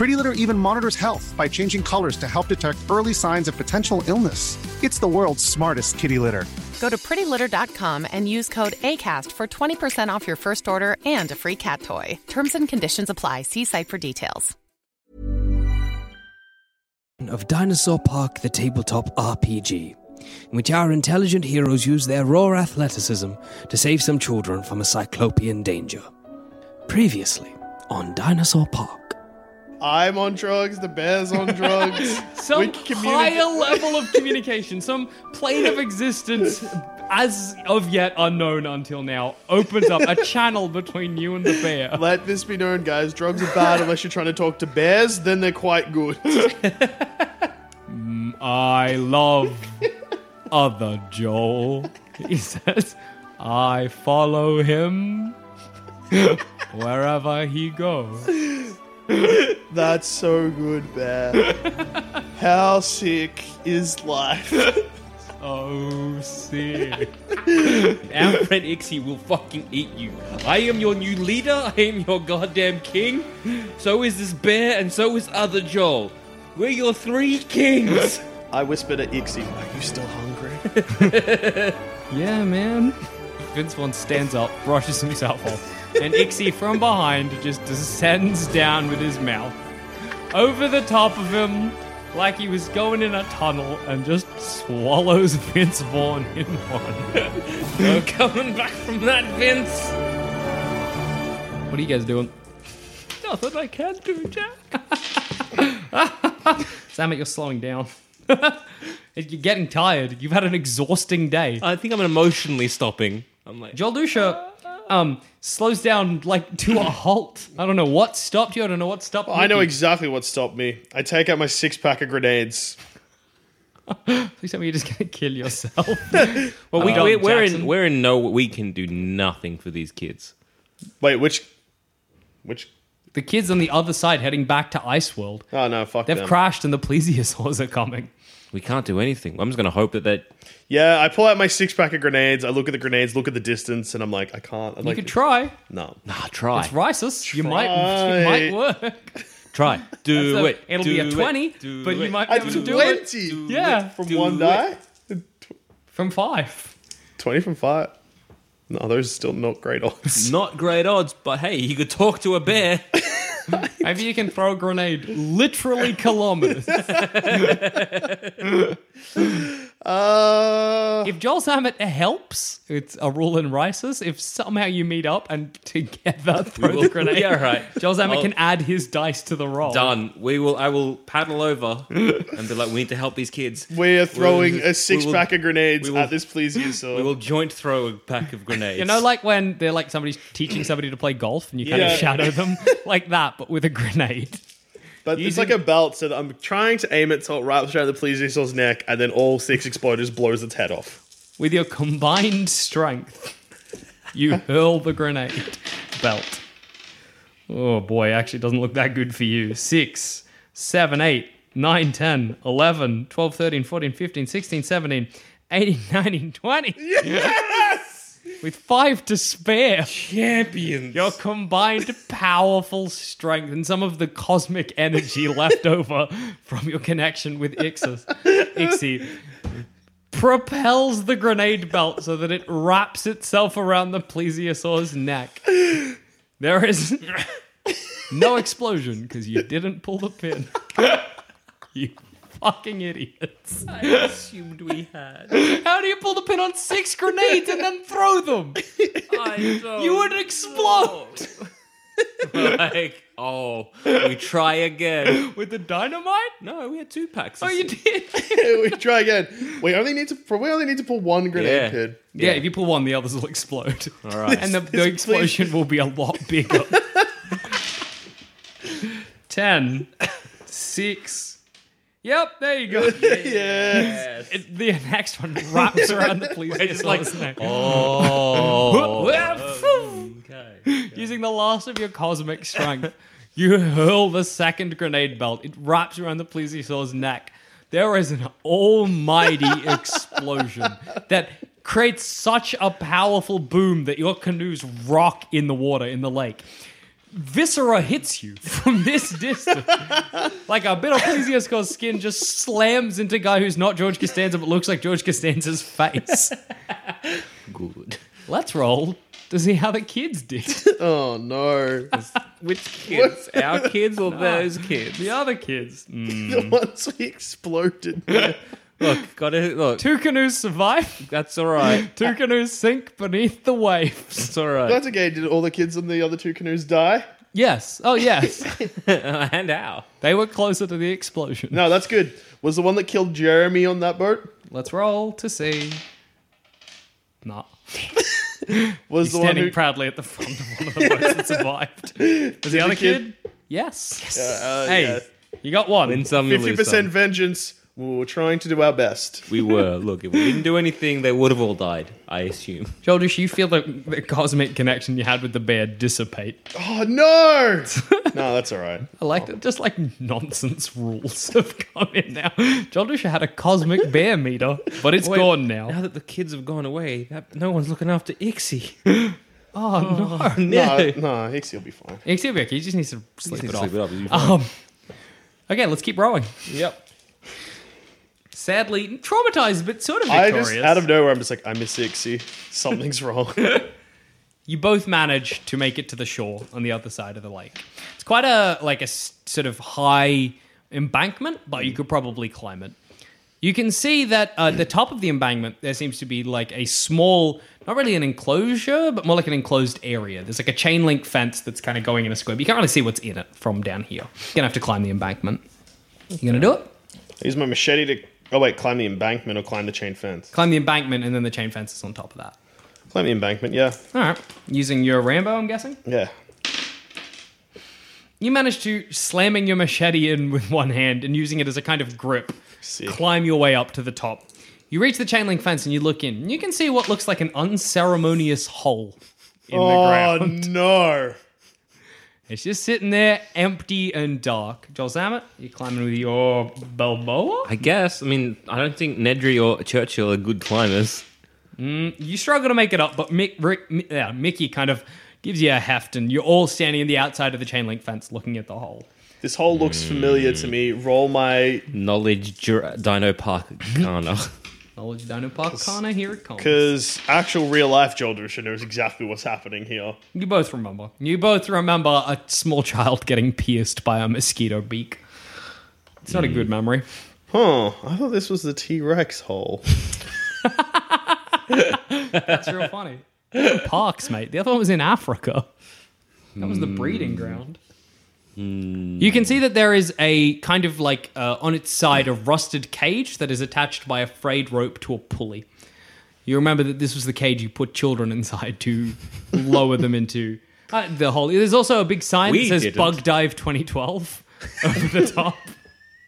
Pretty Litter even monitors health by changing colors to help detect early signs of potential illness. It's the world's smartest kitty litter. Go to prettylitter.com and use code ACAST for 20% off your first order and a free cat toy. Terms and conditions apply. See site for details. Of Dinosaur Park, the tabletop RPG, in which our intelligent heroes use their raw athleticism to save some children from a cyclopean danger. Previously on Dinosaur Park. I'm on drugs, the bear's on drugs. some higher level of communication, some plane of existence as of yet unknown until now, opens up a channel between you and the bear. Let this be known, guys. Drugs are bad unless you're trying to talk to bears, then they're quite good. whom I love, other Joel. He says, I follow him wherever he goes. That's so good, Bear. How sick is life? Oh, sick. Our friend Ixie will fucking eat you. I am your new leader. I am your goddamn king. So is this bear, and so is other Joel. We're your three kings. I whispered at Ixie, Are you still hungry? Yeah, man. Vince Vaughn stands up, brushes himself off, and Ixie from behind just descends down with his mouth over the top of him like he was going in a tunnel and just swallows Vince Vaughn in one. no coming back from that, Vince. What are you guys doing? Nothing I can do, Jack. Sam, you're slowing down. You're getting tired. You've had an exhausting day. I think I'm emotionally stopping. I'm like, Joel Dusha ah. Um, slows down like to a halt. I don't know what stopped you. I don't know what stopped. I know exactly what stopped me. I take out my six pack of grenades. Please tell me you're just gonna kill yourself. well, we, we're, we're in we're in no. We can do nothing for these kids. Wait, which. Which. the kids on the other side heading back to Ice World. Oh, no, fuck They've them. crashed and the plesiosaurs are coming. We can't do anything. I'm just going to hope that that Yeah, I pull out my six pack of grenades. I look at the grenades, look at the distance, and I'm like, I can't. I'm You like, could try. No. nah try It's Risus. You might. It might work. try do So it. It'll do be a it, twenty, do but you it. might be I able to did do it 20 Yeah. from Do one it. die. from five. 20 from five. No, those are still not great odds. Not great odds, but hey, you could talk to a bear. Maybe you can throw a grenade literally kilometers. Uh, if Joel Zammit helps, it's a rule in Risus. If somehow you meet up and together throw will- the grenade, yeah, right. Joel Zammit I'll- can add his dice to the roll. Done. We will. I will paddle over and be like, we need to help these kids. we are throwing We will- a six we will- pack of grenades we will- at this plesiosaur. We will joint throw a pack of grenades. You know, like when they're like somebody's teaching somebody to play golf and you kind Yeah. of shadow them like that, but with a grenade. But it's like a belt, so that I'm trying to aim it so it wraps around the plesiosaur's neck, and then all six exploders blows its head off. With your combined strength, you hurl the grenade belt. Oh boy, actually, it doesn't look that good for you. 6, 7, 8, 9, 10, 11, 12, 13, 14, 15, 16, 17, 18, 19, 20. Yes! With five to spare. champions. Your combined powerful strength and some of the cosmic energy left over from your connection with Ixis, Ixie propels the grenade belt so that it wraps itself around the plesiosaur's neck. There is no explosion because you didn't pull the pin. you fucking idiots. I assumed we had. How do you pull the pin on six grenades and then throw them? I don't You would explode. like, oh, we try again. With the dynamite? No, we had two packs. Oh, you did? we try again. We only need to. We only need to pull one grenade Yeah. pin. Yeah, if you pull one, the others will explode. All right. And the, the explosion will be a lot bigger. Ten, six. Yep, there you go. Yes. It- the next one wraps around the plesiosaur's like, neck. Oh. okay. Using the last of your cosmic strength, you hurl the second grenade belt. It wraps around the plesiosaur's neck. There is an almighty explosion that creates such a powerful boom that your canoes rock in the water in the lake. Viscera hits you from this distance. like a bit of plesiosaur's skin just slams into a guy who's not George Costanza but looks like George Costanza's face. Good. Let's roll to see how the kids did. Oh no. Which kids? Our kids or those kids? The other kids. the hmm. ones we exploded. Look, got it. look. Two canoes survive. That's all right. Two canoes sink beneath the waves. That's all right. That's okay. Did all the kids on the other two canoes die? Yes. Oh, yes. and how? they were closer to the explosion. No, that's good. Was the one that killed Jeremy on that boat? Let's roll to see. Nah. Was He's the one standing who? proudly at the front of one of the boats that survived. Was the other kid- kid? Yes. Uh, hey, yeah. you got one. Win some, you Fifty lose percent vengeance, We were trying to do our best. We were. Look, if we didn't do anything, they would have all died. I assume. Joldish, you feel the, the cosmic connection you had with the bear dissipate. Oh no! no, that's all right. I like that. Just like nonsense rules have come in now. Joldish had a cosmic bear meter, but it's Wait, gone now. Now that the kids have gone away, that, no one's looking after Ixie. Oh, no. No, no, Ixie will be fine. Ixie will be okay. He just needs to sleep needs it to off. sleep it off. He'll. Um, okay, let's keep rowing. Yep. Sadly, traumatized, but sort of I victorious. just out of nowhere, I'm just like, I miss Ixie. Something's wrong. you both manage to make it to the shore on the other side of the lake. It's quite a like a s- sort of high embankment, but you could probably climb it. You can see that uh, at the top of the embankment there seems to be like a small, not really an enclosure, but more like an enclosed area. There's like a chain link fence that's kind of going in a square. But you can't really see what's in it from down here. You're gonna have to climb the embankment. You gonna do it? Use my machete to. Oh wait, climb the embankment or climb the chain fence. Climb the embankment, and then the chain fence is on top of that. Climb the embankment, yeah, All right. Using your Rambo, I'm guessing. yeah. You manage to slamming your machete in with one hand and using it as a kind of grip, climb your way up to the top. You reach the chain link fence and you look in. You can see what looks like an unceremonious hole in oh the ground. Oh no! It's just sitting there, empty and dark. Joel Zammit, you climbing with your Balboa? I guess. I mean, I don't think Nedry or Churchill are good climbers. Mm, you struggle to make it up, but Mick, Rick, Mi- yeah, Mickey kind of gives you a heft, and you're all standing on the outside of the chain link fence looking at the hole. This hole looks familiar to me. Roll my Knowledge Jur- Dino Park Kana. Knowledge Dino Park Connor, here it comes. because actual real life Joel Dusha knows exactly what's happening here. You both remember. You both remember a small child getting pierced by a mosquito beak. It's not a good hmm. memory. Huh? I thought this was the T Rex hole. That's real funny. Parks, mate. The other one was in Africa. That was the breeding ground. You can see that there is a kind of like uh, on its side a rusted cage that is attached by a frayed rope to a pulley. You remember that this was the cage you put children inside to lower them into uh, the hole. There's also a big sign We that says didn't. Bug Dive 2012 over the top.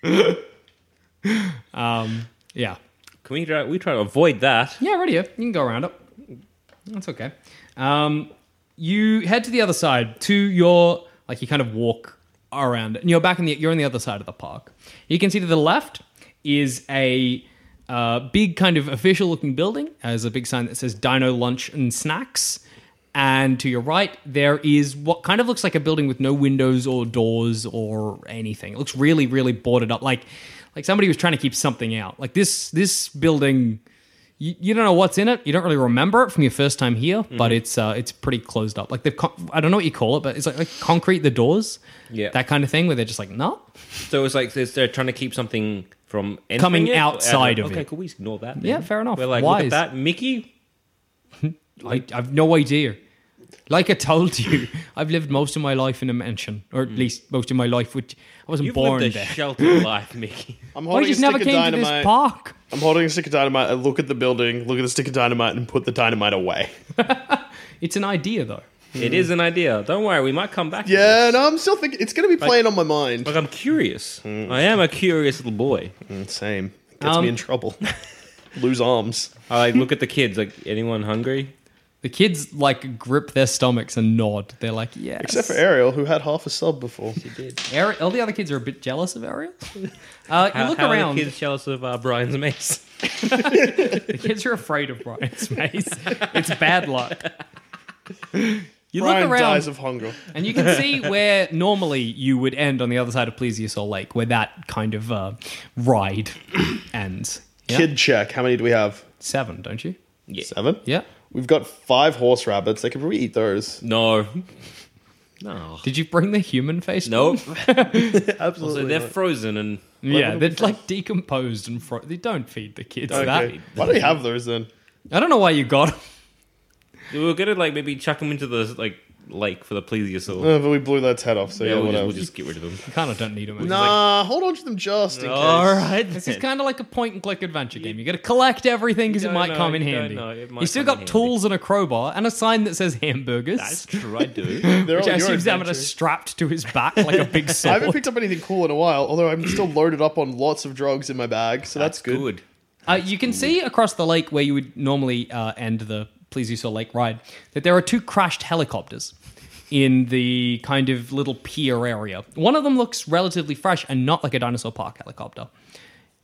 um, yeah. Can we try? We try to avoid that. Yeah, right here. You can go around it. That's okay. Um, you head to the other side to your like you kind of walk around it, and you're back in the you're on the other side of the park. You can see to the left is a uh, big kind of official looking building. Has a big sign that says Dino Lunch and Snacks. And to your right, there is what kind of looks like a building with no windows or doors or anything. It looks really, really boarded up, like like somebody was trying to keep something out. Like this this building you, you don't know what's in it. You don't really remember it from your first time here, but it's uh, it's pretty closed up. Like they've, con- I don't know what you call it, but it's like, like concrete the doors, Yeah. that kind of thing, where they're just like, no, So it's like they're trying to keep something from entering Coming it? outside of it. okay, it. cool. We ignore that. then. Yeah, fair enough. We're like, Wise. look at that, Mickey. I, I've no idea. Like I told you, I've lived most of my life in a mansion, or at least most of my life, which I wasn't You've born lived a there. sheltered life, Mickey. I'm Well, I holding just a never stick of came to this dynamite. park. I'm holding a stick of dynamite. I look at the building, look at the stick of dynamite, and put the dynamite away. It's an idea, though. It is an idea. Don't worry, we might come back. to Yeah, this. no, I'm still thinking it's going to be playing on my mind. Like I'm curious. I am a curious little boy. Mm, same. Gets Um, me in trouble. Lose arms. I like, look at the kids. Like anyone hungry? The kids like grip their stomachs and nod. They're like, yes. Except for Ariel, who had half a sub before. She Ari- all the other kids are a bit jealous of Ariel. Uh, you How, look how are around. the kids jealous of uh, Brian's mace? The kids are afraid of Brian's mace. It's bad luck. You Brian look around dies of hunger. and you can see where normally you would end on the other side of Plesiosaur Lake, where that kind of uh, ride ends. Yeah? Kid check. How many do we have? Seven, don't you? Seven? Yeah. We've got five horse rabbits. They could probably eat those. No. No. Did you bring the human face? Nope. Absolutely. Also, they're not. frozen and Yeah, they're like decomposed and fro- they don't feed the kids that. Why do we have those then? I don't know why you got 'em. we were gonna like maybe chuck them into the like lake for the plesiosaur. Uh, but we blew that head off, so yeah, yeah, we'll, just, we'll just get rid of them. You kind of don't need them. nah, hold on to them just in case. All right. This is kind of like a point and click adventure game. You got to collect everything because it might know, come in you don't handy. know, it might You still come in got handy. tools and a crowbar and a sign that says hamburgers. That's true, I do. They're which all I assume Zamina strapped to his back like a big I haven't picked up anything cool in a while, although I'm still loaded up on lots of drugs in my bag, so that's, good. Good. Uh, you can see across the lake where you would normally uh, end the Plesiosaur Lake ride that there are two crashed helicopters in the kind of little pier area. One of them looks relatively fresh and not like a dinosaur park helicopter.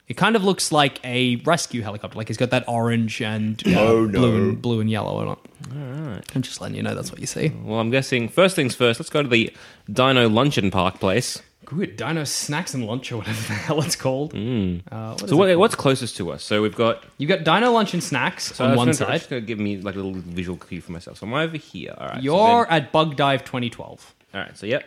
It kind of looks like a rescue helicopter, like it's got that orange and uh, Oh, no. blue, and, blue and yellow on it. All right. I'm just letting you know that's what you see. Well, I'm guessing first things first. Let's go to the Dino Luncheon Park place. Good Dino Snacks and Lunch or whatever the hell it's called. Mm. Uh, what so what, called? what's closest to us? So we've got. you've got Dino Lunch and Snacks So on one gonna- side. Just gonna give me like a little visual cue for myself. So I'm over here. All right. You're then- at Bug Dive 2012. all right. So yep.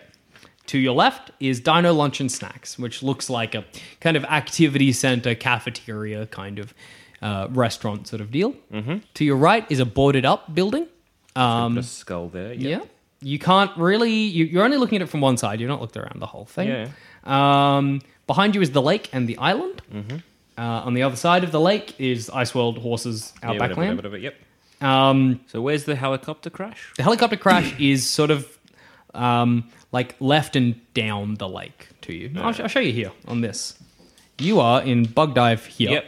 To your left is Dino Lunch and Snacks, which looks like a kind of activity center, cafeteria kind of uh, restaurant sort of deal. Mm-hmm. To your right is a boarded up building. Um, a skull there. yeah. You can't really, you, you're only looking at it from one side. You're not looked around the whole thing. Yeah. Um, behind you is the lake and the island. Mm-hmm. Uh, on the other side of the lake is Ice World Horses Yeah, Outback whatever, Land. whatever, Yep. Um, So where's the helicopter crash? the helicopter crash is sort of um, like left and down the lake to you. I'll, I'll show you here on this. You are in Bug Dive here. Yep.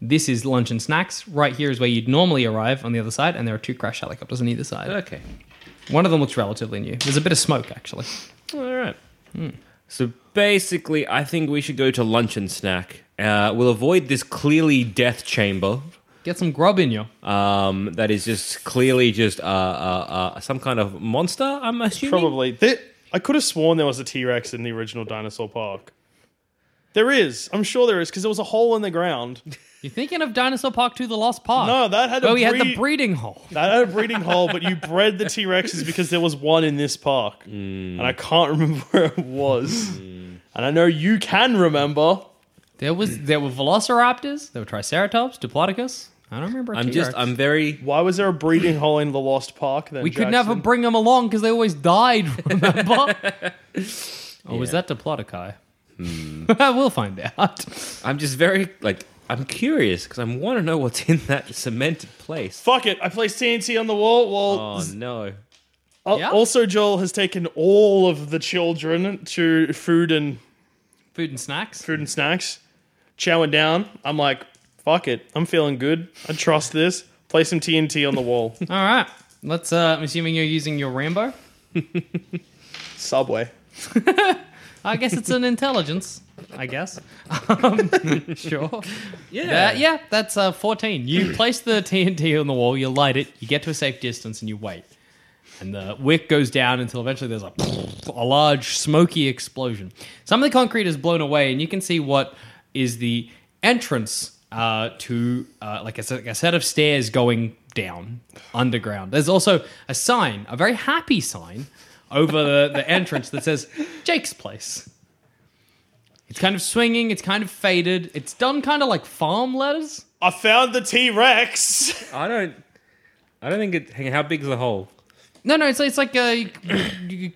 This is lunch and snacks. Right here is where you'd normally arrive on the other side, and there are two crash helicopters on either side. Okay. One of them looks relatively new. There's a bit of smoke, actually. All right. Hmm. So basically, I think we should go to lunch and snack. Uh, we'll avoid this clearly death chamber. Get some grub in you. Um, that is just clearly just uh, uh, uh, some kind of monster. I'm assuming. Probably. There- I could have sworn there was a T Rex in the original Dinosaur Park. There is. I'm sure there is because there was a hole in the ground. You're thinking of Dinosaur Park 2 The Lost Park. No, that had a Where we had the breed- breeding hole. That had a breeding hole, but you bred the T Rexes because there was one in this park, mm. and I can't remember where it was. Mm. And I know you can remember. There was there were velociraptors, there were triceratops, diplodocus. I don't remember. a I'm T-Rex. just. I'm very. Why was there a breeding hole in the Lost Park? Then We could Jackson? never bring them along because they always died. Remember? Oh, was that Diplodocus? we'll find out. I'm just very like. I'm curious because I want to know what's in that cemented place. Fuck it! I placed TNT on the wall. Well, Oh z- no. al- Yeah? also Joel has taken all of the children to food and Food and snacks. food and snacks, chowing down. I'm like, fuck it. I'm feeling good. I trust this. Place some TNT on the wall. All right. Let's. Uh, I'm assuming you're using your Rambo. Subway. I guess it's an intelligence. I guess. Um, sure. Yeah. Yeah. That's uh, 14. You place the TNT on the wall. You light it. You get to a safe distance, and you wait. And the wick goes down until eventually there's a, a large smoky explosion. Some of the concrete is blown away, and you can see what is the entrance uh, to uh, like a, a set of stairs going down underground. There's also a sign, a very happy sign, over the, the entrance that says Jake's Place. It's kind of swinging, it's kind of faded, it's done kind of like farm letters. I found the T Rex. I don't. I don't think it. Hang on, how big is the hole? No, no, it's, it's like a.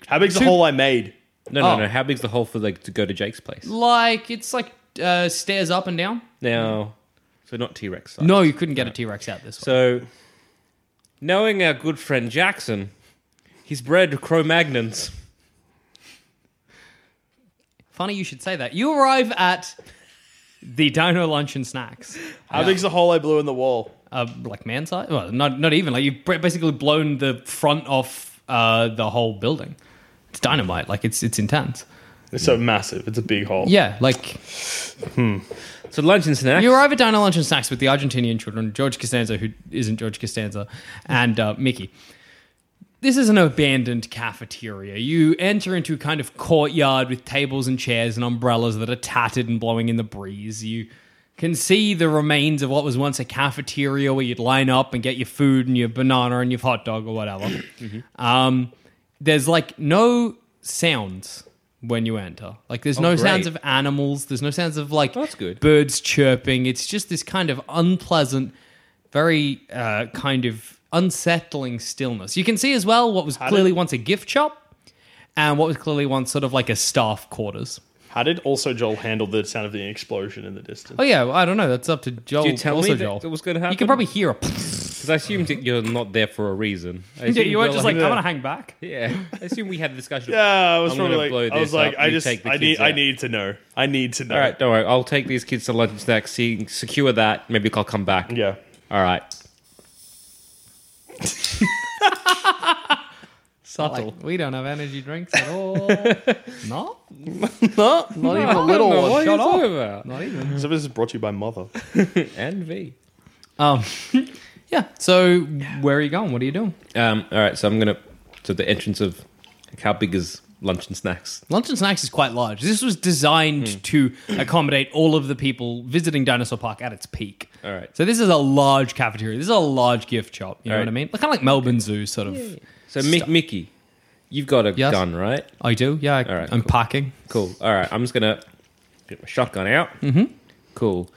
How big's the hole I made? No, no, Oh. no. How big's the hole for like to go to Jake's place? Like, it's like uh, stairs up and down. Now, so not T Rex. No, you couldn't get a T Rex out this way. So, knowing our good friend Jackson, he's bred Cro-Magnons. Funny you should say that. You arrive at the Dino Lunch and Snacks. How big's the hole I blew in the wall? Uh, like man size? Well, not not even. Like you've br- basically blown the front off uh, the whole building. It's dynamite. Like it's it's intense. It's so massive. It's a big hole. Yeah, like So lunch and snacks. you arrive at Dino Lunch and Snacks with the Argentinian children, George Costanza, who isn't George Costanza, and uh, Mickey. This is an abandoned cafeteria. You enter into a kind of courtyard with tables and chairs and umbrellas that are tattered and blowing in the breeze. You can see the remains of what was once a cafeteria where you'd line up and get your food and your banana and your hot dog or whatever. um, there's like no sounds when you enter. Like there's no great. sounds of animals. There's no sounds of like that's good. birds chirping. It's just this kind of unpleasant, very uh, kind of unsettling stillness. You can see as well what was How clearly did- once a gift shop and what was clearly once sort of like a staff quarters. How did also Joel handle the sound of the explosion in the distance? Oh yeah, I don't know. That's up to Joel. Did you tell also me that Joel. it was going to happen? You can probably hear a. Because I assumed that you're not there for a reason. I Yeah, assumed you were you're just like, I'm gonna hang back. Yeah, I assume we had a discussion. Yeah, I was I'm probably gonna like, blow I was this like, up, I you just, take the I need, I out. need to know. I need to know. All right, don't worry. I'll take these kids to lunch and snacks. See, secure that. Maybe I'll come back. Yeah. All right. Subtle. we don't have energy drinks at all. no, no, not even a little one. what Shut you're up. about. not even. So this is brought to you by Mother. And V. Um, yeah. So where are you going? What are you doing? Um, all right, so I'm gonna to the entrance of like, how big is lunch and snacks? Lunch and Snacks is quite large. This was designed to accommodate all of the people visiting Dinosaur Park at its peak. All right. So this is a large cafeteria. This is a large gift shop. You know All what I mean? Like, kind of like Melbourne Zoo, sort of. So Mick, Mickey, you've got a Yes. gun, right? I do. Yeah. I, All right, I'm cool. packing. Cool. All right, I'm just gonna get my shotgun out. Mm-hmm. Cool.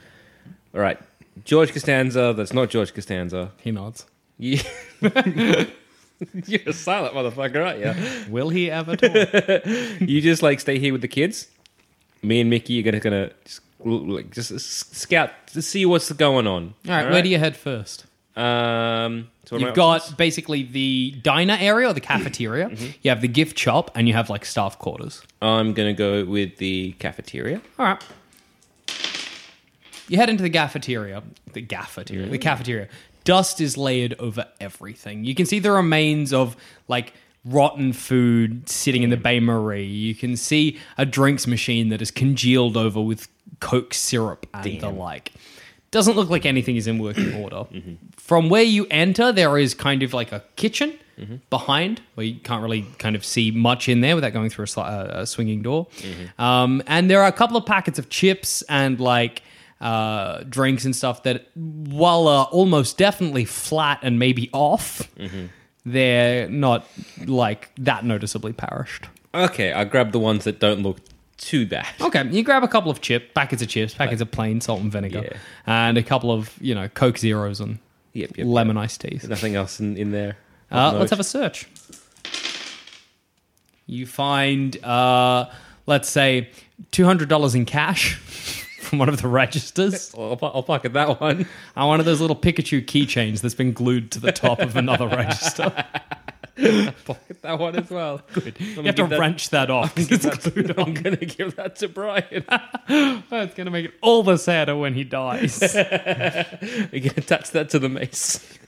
All right, George Costanza. That's not George Costanza. He nods. You, you're a silent motherfucker, aren't you? Will he ever talk? you just like stay here with the kids. Me and Mickey are gonna gonna just like just scout to see what's going on. All right. Where do you head first? Um, so You've got basically the diner area or the cafeteria. Mm-hmm. You have the gift shop, and you have like staff quarters. I'm gonna go with the cafeteria. All right. You head into the cafeteria. The cafeteria. The cafeteria. Dust is layered over everything. You can see the remains of like rotten food sitting in the Bain Marie. You can see a drinks machine that is congealed over with Coke syrup and the like. Doesn't look like anything is in working order. From where you enter, there is kind of like a kitchen behind where you can't really kind of see much in there without going through a, sli- uh, a swinging door. Um, and there are a couple of packets of chips and like uh, drinks and stuff that, while uh, almost definitely flat and maybe off, they're not like that noticeably perished. Okay, I grab the ones that don't look too bad. Okay, you grab a couple of chip packets of chips, packets of plain salt and vinegar, Yeah. and a couple of you know Coke Zeros and Yep, yep, lemon iced teas. Nothing else in, in there. Uh, let's have a search. You find, uh, let's say, two hundred dollars in cash from one of the registers. I'll, I'll pocket that one. And uh, one of those little Pikachu keychains that's been glued to the top of another register. pocket that one as well. Good. You have to wrench that off. I'm gonna give that to Brian. Oh, it's going to make it all the sadder when he dies. you can attach that to the mace.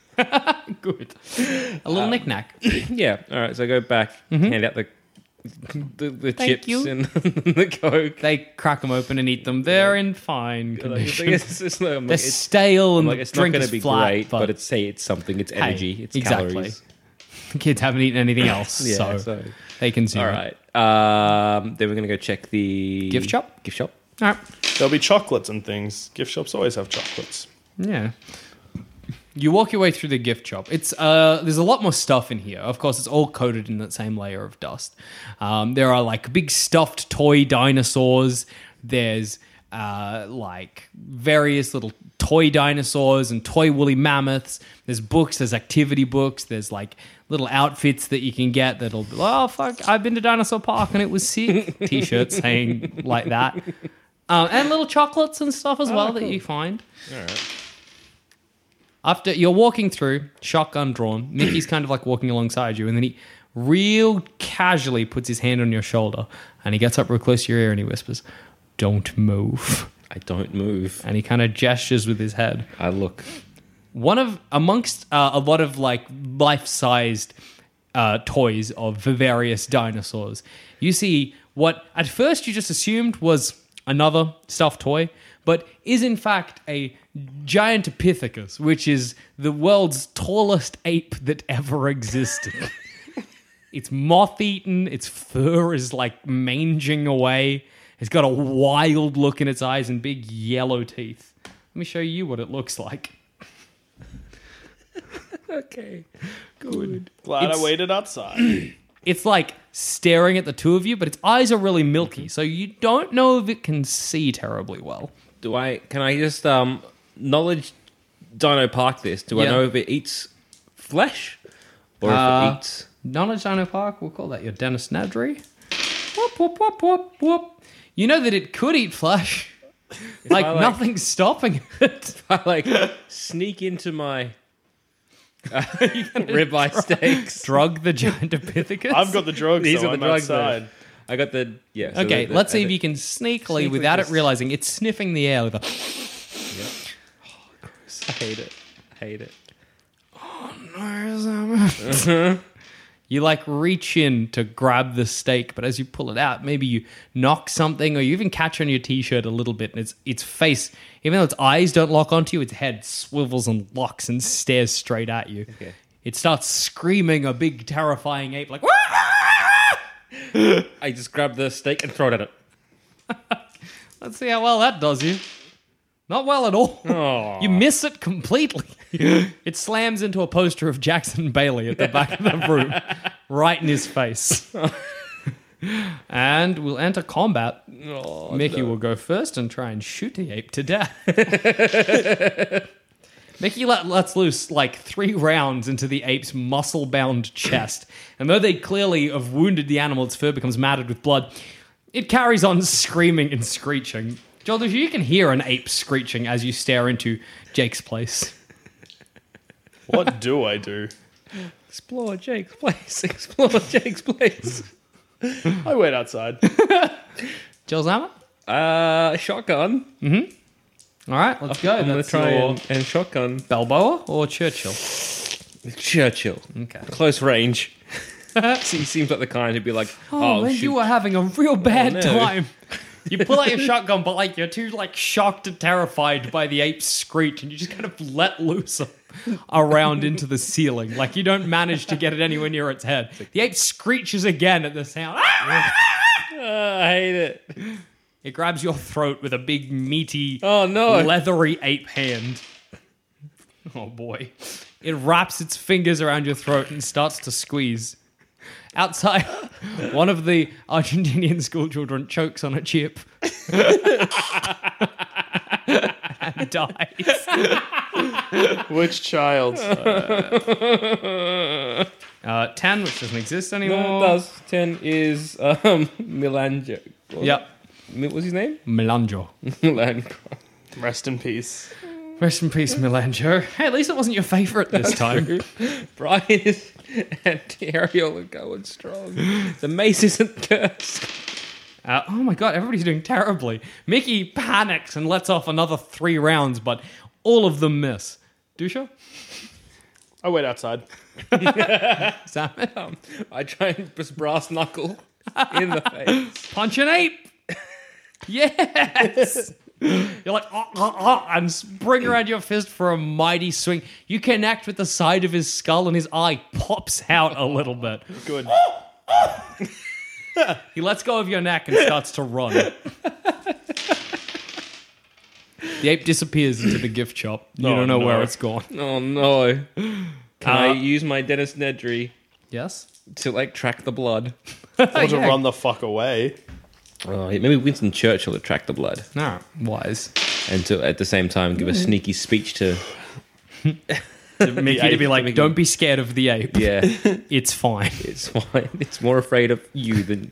Good. A little um, knickknack. yeah. All right. So I go back, mm-hmm. hand out the the, the chips you. and the coke. They crack them open and eat them. They're in fine Like, condition. it's, it's, not- I'm They're it's, stale and like, the it's not drink going is to be flat, great, but, but, it's say it's something. It's Hey, energy. it's exactly. calories. the kids haven't eaten anything else, Yeah, so, so- they consume All it. right. Um, then we're going to go check the Gift shop? Gift shop. All right. There'll be chocolates and things. Gift shops always have chocolates. Yeah. You walk your way through the gift shop. It's uh, there's a lot more stuff in here. Of course, it's all coated in that same layer of dust. Um, there are like big stuffed toy dinosaurs. There's uh, like various little toy dinosaurs and toy woolly mammoths. There's books. There's activity books. There's like little outfits that you can get that'll be oh fuck I've been to Dinosaur Park and it was sick. T-shirts saying like that. Um, and little chocolates and stuff as well that you find. All right. After you're walking through, shotgun drawn, Mickey's kind of like walking alongside you, and then he real casually puts his hand on your shoulder and he gets up real close to your ear and he whispers, Don't move. I don't move. And he kind of gestures with his head. I look. One of, amongst uh, a lot of like life sized uh, toys of various dinosaurs, you see what at first you just assumed was another stuffed toy, but is in fact a Gigantopithecus, which is the world's tallest ape that ever existed. it's moth eaten, its fur is like manging away. It's got a wild look in its eyes and big yellow teeth. Let me show you what it looks like. Okay. Good. Glad It's- I waited outside. It's like staring at the two of you, but its eyes are really milky, so you don't know if it can see terribly well. Do I? Can I just um knowledge Dino Park this? Do I Yeah. know if it eats flesh, or Uh, if it eats. Knowledge Dino Park, we'll call that your Dennis Nedry. Whoop, whoop, whoop, whoop, whoop. You know that it could eat flesh. Like, I like- nothing's stopping it. I like sneak into my uh, ribeye steaks. Drug the Gigantopithecus. I've got the drugs. These so are the I'm drugs. there. outside. I got the yeah. so Okay, the- the- let's see I if you can sneakily, Sneakily without it just- realizing, it's sniffing the air with a. I hate it. I hate it. Oh no! you like reach in to grab the steak, but as you pull it out, maybe you knock something, or you even catch on your t-shirt a little bit, and its its face, even though its eyes don't lock onto you, its head swivels and locks and stares straight at you. Okay. It starts screaming a big, terrifying ape like. I just grab the steak and throw it at it. Let's see how well that does you. Not well at all. Aw. You miss it completely. it slams into a poster of Jackson Bailey at the back of the room, right in his face. and we'll enter combat. Mickey will go first and try and shoot the ape to death. Mickey let, lets loose like three rounds into the ape's muscle bound chest. And though they clearly have wounded the animal, its fur becomes matted with blood. It carries on screaming and screeching. Joel, you can hear an ape screeching as you stare into Jake's place. What do I do? Explore Jake's place. Explore Jake's place. I wait outside. Joel Zama? Uh, shotgun. All right, let's go. I'm gonna That's try your and, and shotgun Balboa or Churchill? Churchill. Okay. Close range. he seems like the kind who'd be like, Oh, "Oh, man, shoot. you were having a real bad no. time. You pull out your shotgun, but like you're too like shocked and terrified by the ape's screech, and you just kind of let loose around into the ceiling. Like you don't manage to get it anywhere near its head. The ape screeches again at the sound. Ah, I hate it. It grabs your throat with a big meaty, Oh, no. leathery ape hand. Oh boy! It wraps its fingers around your throat and starts to squeeze. Outside, one of the Argentinian school children chokes on a chip and dies. Which child? Uh, Tan, which doesn't exist No, anymore. it does. Ten is um Milanjo. Yep. Mi- What's his name? Melanjo. Milan. Rest in peace. Rest in peace, Melanjo. Hey, at least it wasn't your favorite this time. Brian is and Ariel are going strong. The mace isn't cursed. Uh, oh my god, everybody's doing terribly. Mickey panics and lets off another three rounds, but all of them miss. Dusha? I wait outside. Sam? I try and just brass knuckle in the face. Punch an ape! Yes! You're like, ah, ah, ah, and spring around your fist for a mighty swing. You connect with the side of his skull, and his eye pops out a little bit. Good. He lets go of your neck and starts to run. The ape disappears into the gift shop. You Oh, don't know no. where it's gone. Oh no. Can I use my Dennis Nedry Yes? to like track the blood? Or to Yeah. run the fuck away. Oh, maybe Winston Churchill to track the blood, No, wise. and to at the same time give a sneaky speech to Mickey to be like, don't be scared of the ape. yeah. It's fine. It's fine. It's more afraid of you than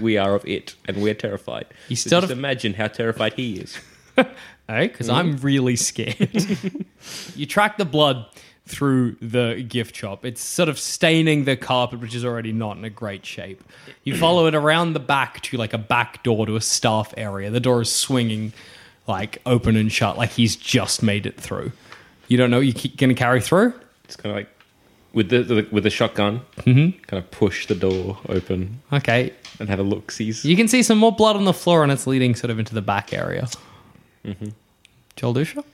we are of it, and we're terrified. You So sort just of- imagine how terrified he is. Eh? Because I'm really scared. you track the blood through the gift shop. It's sort of staining the carpet, which is already not in a great shape. You follow it around the back to like a back door to a staff area. The door is swinging like open and shut, like he's just made it through. You don't know what you're going to carry through? It's kind of like with the, the with the shotgun, kind of push the door open Okay. and have a look. Sees You can see some more blood on the floor, and it's leading sort of into the back area. Mm-hmm. Joel Dusha?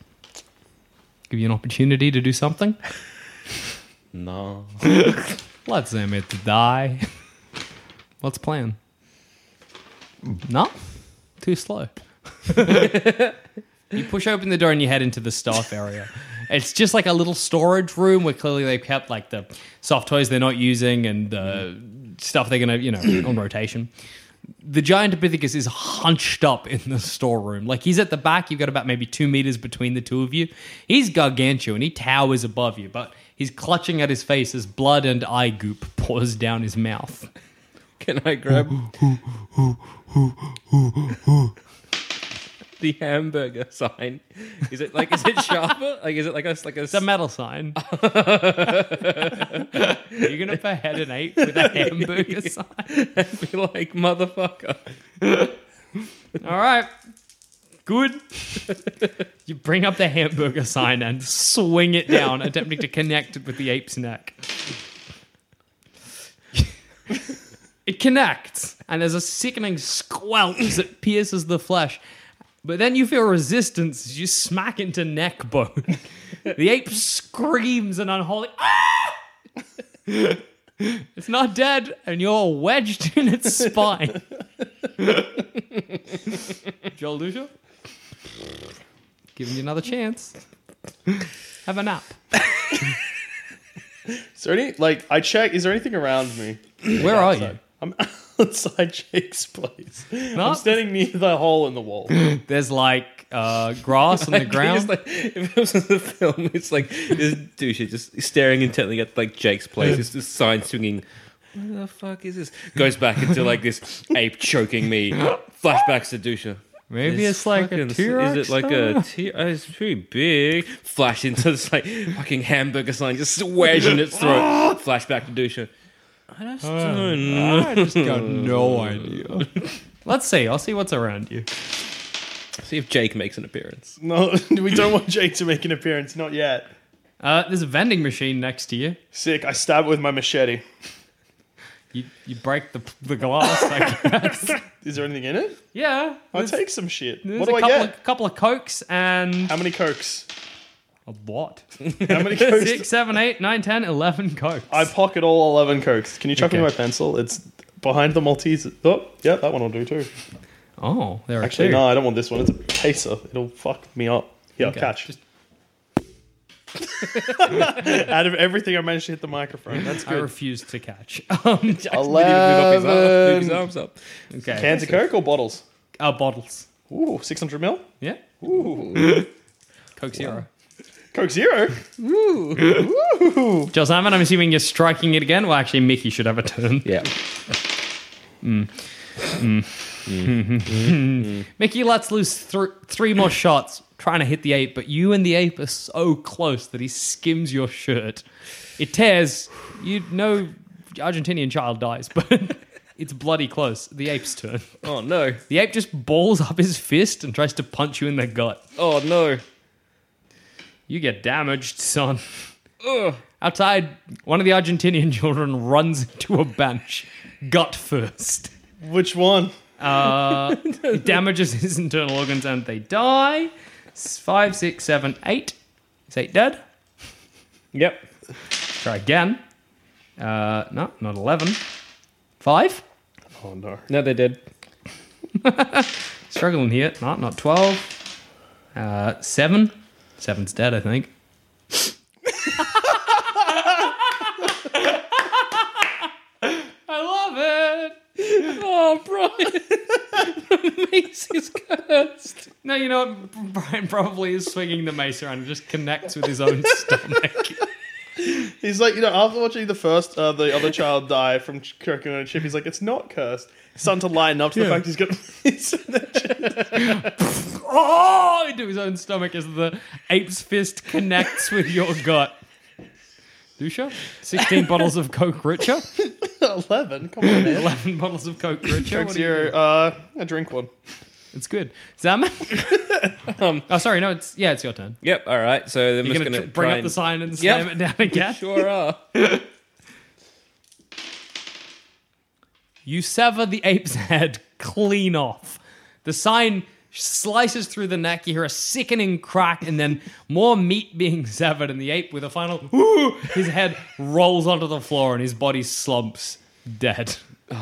Give you an opportunity to do something? no. Let's them it to die. What's plan? No? Too slow. you push open the door and you head into the staff area. It's just like a little storage room where clearly they've kept like the soft toys they're not using and the stuff they're gonna, you know, on rotation. The Gigantopithecus is hunched up in the storeroom. Like he's at the back. You've got about maybe two meters between the two of you. He's gargantuan. He towers above you, but he's clutching at his face as blood and eye goop pours down his mouth. Can I grab the hamburger sign? Is it like is it sharper? Like is it like a like a It's a metal sign. You're gonna behead an ape with a hamburger sign. and be like motherfucker? All right. Good. you bring up the hamburger sign and swing it down, attempting to connect it with the ape's neck. it connects, and there's a sickening squelch as it pierces the flesh. But then you feel resistance as you smack into neck bone. the ape screams an unholy. "Ah!" it's not dead, and you're wedged in its spine. Joel Lucia? Giving you another chance. Have a nap. Is there any like I check? Is there anything around me? Where are you? I'm outside Jake's place. I'm standing near the hole in the wall. There's like uh, grass on the ground. Like, if it was in the film, it's like this douche just staring intently at like Jake's place. It's this sign swinging. What the fuck is this? Goes back into like this ape choking me. Flashbacks to Dusha. Maybe it's like a fucking- T-Rex. Is it like a T? Oh, it's pretty big. Flash into this like fucking hamburger sign, just wedging its throat. Flashback to Dusha. I just don't know. I just got no idea. Let's see. I'll see what's around you. See if Jake makes an appearance. No, we don't want Jake to make an appearance. Not yet. Uh, there's a vending machine next to you. Sick. I stab it with my machete. You you break the the glass. I guess. Is there anything in it? yeah. I'll there's- take some shit. There's What do a I couple get? Of, couple of cokes and How many cokes? A what? How many cokes? Six, seven, eight, nine, ten, eleven cokes. I pocket all 11 cokes. Can you chuck me Okay. my pencil? It's behind the Maltese. Oh, yeah, that one will do too. oh, there are Actually, two. no, I don't want this one. It's a pacer. It'll fuck me up. Yeah, Okay, catch. just- Out of everything, I managed to hit the microphone. That's good. I good. refuse to catch. Um, Move up his, arm, move his Eleven arms up. okay. cans of Coke or bottles? Uh, bottles. Ooh, 600 mil? Yeah. Ooh. Coke Zero. Coke Zero? Joel Simon, I'm assuming you're striking it again. Well, actually, Mickey should have a turn. Yeah. Mm. Mickey lets loose th- three more shots, trying to hit the ape, but you and the ape are so close that he skims your shirt. It tears. You know, Argentinian child dies, but it's bloody close. The ape's turn. Oh no. The ape just balls up his fist and tries to punch you in the gut. Oh no. You get damaged, son. Ugh. Outside, one of the Argentinian children runs into a bench, gut first. Which one? Uh, it damages his internal organs and they die. S- Five, six, seven, eight. Is eight dead? Yep. Try again. Uh, no, not 11. Five? Oh no. No, they did. Struggling here. Not, not 12. Uh, seven. Seven's dead, I think. I love it. Oh, Brian. the mace is cursed. No, you know what? Brian probably is swinging the mace around and just connects with his own stomach. He's like, you know, after watching the first, uh, the other child die from ch- choking on a chip, he's like, it's not cursed. Starting to lighten up to the fact he's got. oh, into his own stomach as the ape's fist connects with your gut. Dusha? 16 bottles of Coke Richer? 11? Come on, man. 11 bottles of Coke Richer? What do you Zero. do? Uh, I drink one. It's good. Zam? Um, oh, sorry, no, it's yeah, it's your turn. Yep. All right. So I'm You're just gonna, tr- bring up the sign and slam it down again. Sure are. You sever the ape's head clean off. The sign slices through the neck. You hear a sickening crack, and then more meat being severed. And the ape, with a final, his head rolls onto the floor, and his body slumps dead.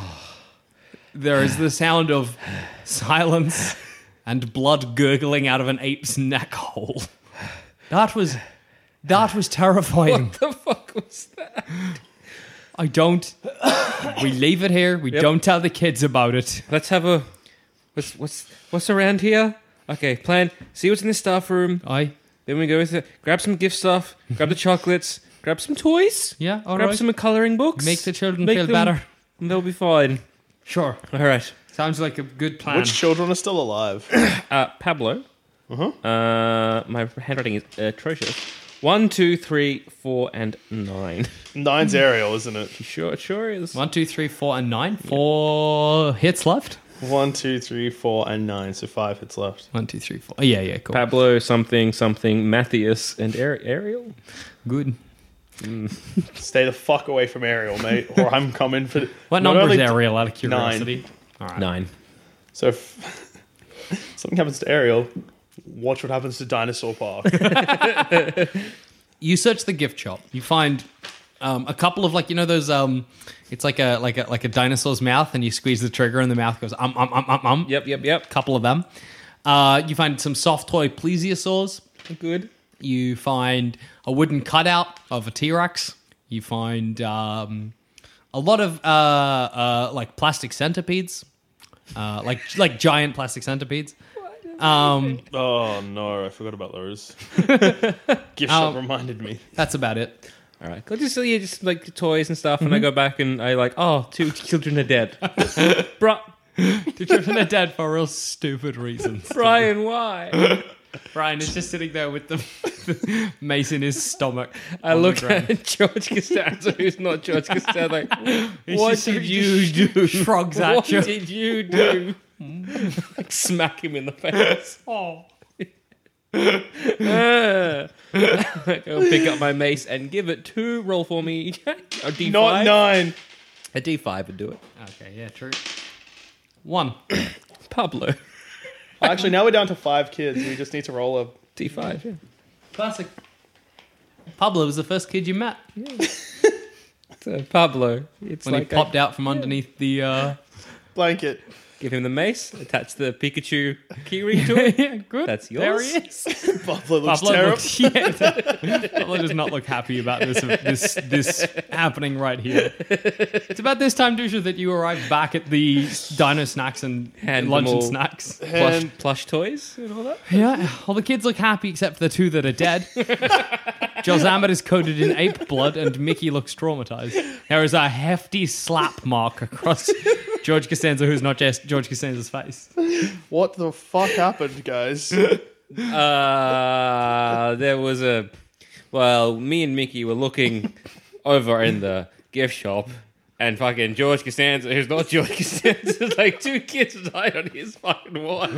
There is the sound of silence and blood gurgling out of an ape's neck hole. That was that was terrifying. What the fuck was that? I don't. we leave it here. We Yep. don't tell the kids about it. Let's have a. What's what's what's around here? Okay, plan. See what's in the staff room. Aye. Then we go with it. Grab some gift stuff. grab the chocolates. Grab some toys. Yeah, all grab right. some coloring books. Make the children Make feel them- better. and They'll be fine. Sure. All right. Sounds like a good plan. Which children are still alive? Uh, Pablo. Uh-huh. Uh, my handwriting is atrocious. One, two, three, four, and nine. Nine's Ariel, isn't it? Sure, it sure is. One, two, three, four, and nine. Four hits left. One, two, three, four, and nine. So five hits left. One, two, three, four. Oh, yeah, yeah, cool. Pablo, something, something, Matthias, and Ari- Ariel. Good. Stay the fuck away from Ariel, mate, or I'm coming for. What number is Ariel out of curiosity? All right. Nine. So if something happens to Ariel, watch what happens to Dinosaur Park. you search the gift shop. You find um, a couple of like you know those um, it's like a like a like a dinosaur's mouth, and you squeeze the trigger, and the mouth goes um um um um um. Yep, yep, yep. Couple of them. Uh, you find some soft toy plesiosaurs. Good. You find a wooden cutout of a T Rex. You find um, a lot of uh, uh, like plastic centipedes, uh, like like giant plastic centipedes. Um, oh no, I forgot about those. Gift shop Um, reminded me. that's about it. All right. Go just yeah, just like toys and stuff, and I go back and I like, oh, two children are dead. Bri- The children are dead for real stupid reasons. Brian, why? Brian is just sitting there with the, mace in his stomach. I look at George Costanza, who's not George Costanza, like, what just- did you do? shrugs at what you. did you do? like, smack him in the face. Oh. Ah. I'll pick up my mace and give it two. Roll for me. A D5. Not nine. A D5 would do it. Okay, yeah, true. One. Pablo. Actually, now we're down to five kids. We just need to roll a D5, yeah. Classic. Pablo was the first kid you met. So Pablo. It's when like he popped out from underneath the. Uh... blanket. Give him the mace, attach the Pikachu keyring to it. yeah, good. That's yours. There yours. he is. Pablo looks Pablo terrible. looks, yeah, Pablo does not look happy about this this this happening right here. It's about this time, Dusha, that you arrive back at the Dino Snacks and Hand lunch them and all snacks. Plush, plush toys and all that. Yeah, all the kids look happy except for the two that are dead. Joel Zammit is coated in ape blood, and Mickey looks traumatized. There is a hefty slap mark across George Costanza, who's not just George Costanza's face. What the fuck happened, guys? Uh, there was a. Well, me and Mickey were looking over in the gift shop, and fucking George Costanza, who's not George Costanza, like two kids died on his fucking watch.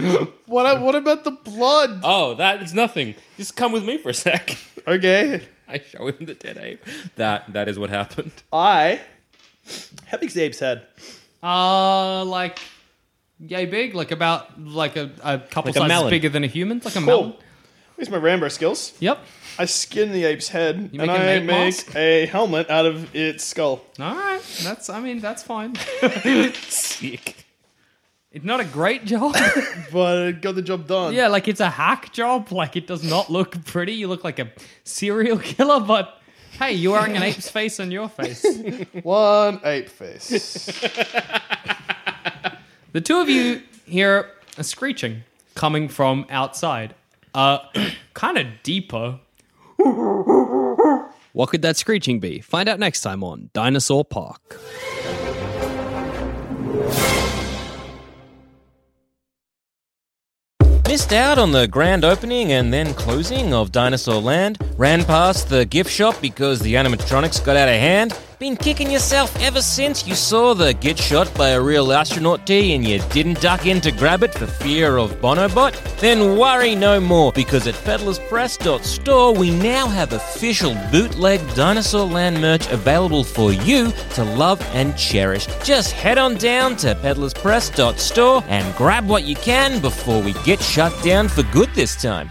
what? What about the blood? Oh, that is nothing. Just come with me for a sec. Okay, I show him the dead ape. That that is what happened. I. How big's the ape's head? Uh, like yay big, like about like a, a couple Like a sizes melon. bigger than a human, like a Cool. melon. Where's my Rambo skills? Yep. I skin the ape's head You and make a I ape make mask? a helmet out of its skull. All right, that's I mean that's fine. Sick. It's not a great job. But it got the job done. yeah, like it's a hack job. Like it does not look pretty. You look like a serial killer, but hey, you're wearing an ape's face on your face. One ape face. The two of you hear a screeching coming from outside. Uh, kind of deeper. What could that screeching be? Find out next time on Dinosaur Park. Missed out on the grand opening and then closing of Dinosaur Land? Ran past the gift shop because the animatronics got out of hand? Been kicking yourself ever since you saw the get shot by a real astronaut T and you didn't duck in to grab it for fear of Bonobot? Then worry no more because at peddlerspress.store we now have official bootleg Dinosaur Land merch available for you to love and cherish. Just head on down to peddlerspress.store and grab what you can before we get shut down for good this time.